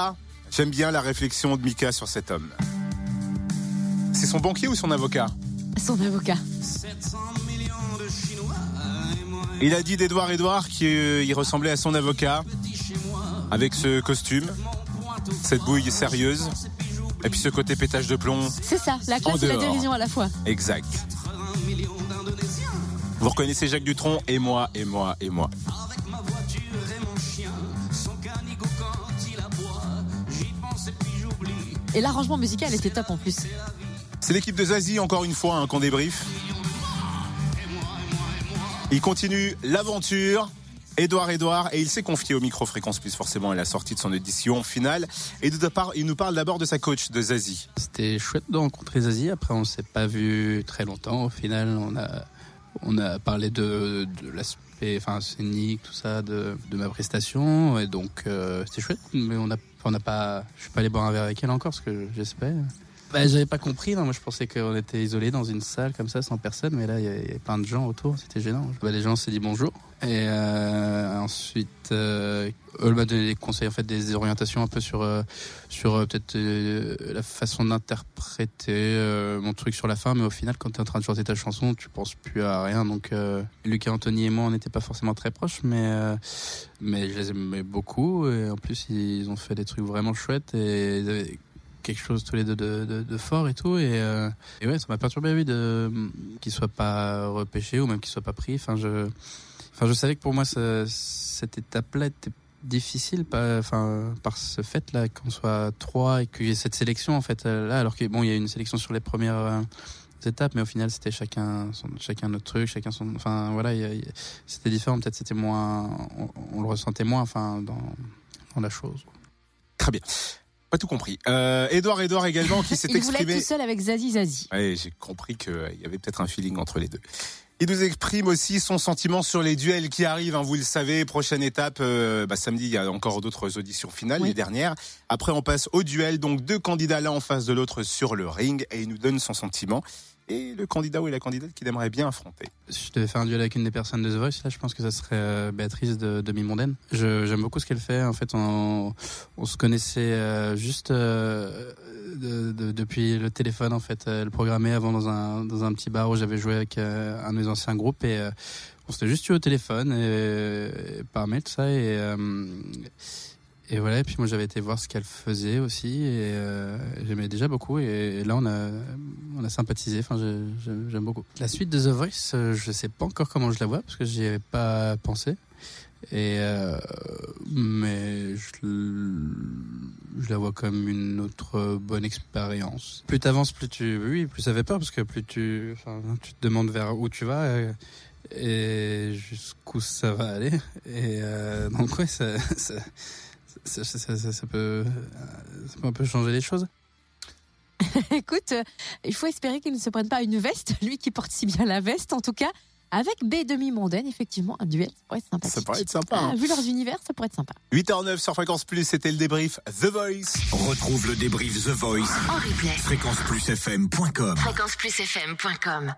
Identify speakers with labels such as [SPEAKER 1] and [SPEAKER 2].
[SPEAKER 1] Ah, j'aime bien la réflexion de Mika sur cet homme. C'est son banquier ou son avocat?
[SPEAKER 2] Son avocat.
[SPEAKER 1] Il a dit d'Edouard Edouard qu'il ressemblait à son avocat, avec ce costume, cette bouille sérieuse, et puis ce côté pétage de plomb.
[SPEAKER 2] C'est ça, la classe et la dérision à la fois.
[SPEAKER 1] Exact. Vous reconnaissez Jacques Dutronc et moi, et moi, et moi.
[SPEAKER 2] Et l'arrangement musical était top en plus.
[SPEAKER 1] C'est l'équipe de Zazie, encore une fois, hein, qu'on débrief. Il continue l'aventure. Édouard Édouard, et il s'est confié au micro Fréquence Plus forcément à la sortie de son édition finale. Et de part, il nous parle d'abord de sa coach, de Zazie.
[SPEAKER 3] C'était chouette de rencontrer Zazie. Après, on s'est pas vu très longtemps. Au final, on a, on a parlé de, de l'aspect enfin, scénique, tout ça, de, de ma prestation. Et donc, euh, c'était chouette. Mais on a, on n'a pas, je suis pas allé boire un verre avec elle encore parce que j'espère. Bah, j'avais pas compris. Non, moi, je pensais qu'on était isolés dans une salle comme ça, sans personne. Mais là, il y, avait- plein de gens autour. C'était gênant. Bah, les gens s'est dit bonjour. Et euh, ensuite, euh, elle m'a donné des conseils, en fait, des orientations un peu sur, euh, sur euh, peut-être euh, la façon d'interpréter euh, mon truc sur la fin. Mais au final, quand tu es en train de chanter ta chanson, tu penses plus à rien. Donc, Lucas, Anthony et moi, on n'était pas forcément très proches, mais, mais je les aimais beaucoup. Et en plus, ils ont fait des trucs vraiment chouettes et quelque chose tous les deux de, fort et tout. Et, euh, ouais, ça m'a perturbé, oui, de, qu'ils soient pas repêchés ou même qu'ils soient pas pris. Enfin, je, enfin, je savais que pour moi, cette étape-là était difficile pas, enfin, par ce fait-là qu'on soit trois et qu'il y ait cette sélection, en fait, euh, là, alors que bon, il y a une sélection sur les premières euh, étapes, mais au final, c'était chacun, chacun notre truc, chacun son, enfin, voilà, c'était différent. Peut-être c'était moins, on, on le ressentait moins, enfin, dans, dans la chose.
[SPEAKER 1] Très bien. Pas tout compris. Euh, Édouard Édouard également qui s'est
[SPEAKER 2] Il voulait être
[SPEAKER 1] exprimé.
[SPEAKER 2] tout seul avec Zazie Zazie.
[SPEAKER 1] Ouais, j'ai compris qu'il y avait peut-être un feeling entre les deux. Il nous exprime aussi son sentiment sur les duels qui arrivent. hein, vous le savez, prochaine étape, euh, bah, samedi, il y a encore d'autres auditions finales,
[SPEAKER 2] Oui.
[SPEAKER 1] les dernières. Après, on passe au duel. Donc, deux candidats l'un en face de l'autre sur le ring. Et il nous donne son sentiment. Et le candidat ou la candidate qu'il aimerait bien affronter.
[SPEAKER 3] Si je devais faire un duel avec une des personnes de The Voice, là, je pense que ça serait euh, Béatrice de Demi Mondaine. Je- J'aime beaucoup ce qu'elle fait. En fait, on, on se connaissait euh, juste euh, de- de- depuis le téléphone. En fait, elle programmait avant dans un dans un petit bar où j'avais joué avec un de mes anciens groupes et on s'était juste eu au téléphone et, par mail tout ça et et voilà, et puis moi j'avais été voir ce qu'elle faisait aussi et euh, j'aimais déjà beaucoup et, là on a on a sympathisé, enfin j'ai- j'ai- j'aime beaucoup. La suite de The Voice, euh, je sais pas encore comment je la vois parce que j'y avais pas pensé. Et euh, mais je, je la vois comme une autre bonne expérience. Plus t'avances, plus tu oui, plus ça fait peur parce que plus tu enfin tu te demandes vers où tu vas euh, et jusqu'où ça va aller. Et euh, donc ouais, ça, ça, ça, ça- ça- ça peut euh, ça peut un peu changer les choses.
[SPEAKER 2] Écoute, euh, il faut espérer qu'il ne se prenne pas une veste, lui qui porte si bien la veste en tout cas. Avec B demi mondaine, effectivement, un duel, ça pourrait être sympathique.
[SPEAKER 1] Ça pourrait être sympa.
[SPEAKER 2] Ah,
[SPEAKER 1] hein.
[SPEAKER 2] vu leurs univers, ça pourrait être sympa.
[SPEAKER 1] 8h09 sur Fréquence Plus, c'était le débrief The Voice.
[SPEAKER 4] Retrouve le débrief The Voice.
[SPEAKER 5] En replay.
[SPEAKER 4] Fréquenceplusfm.com.
[SPEAKER 5] Fréquenceplusfm.com.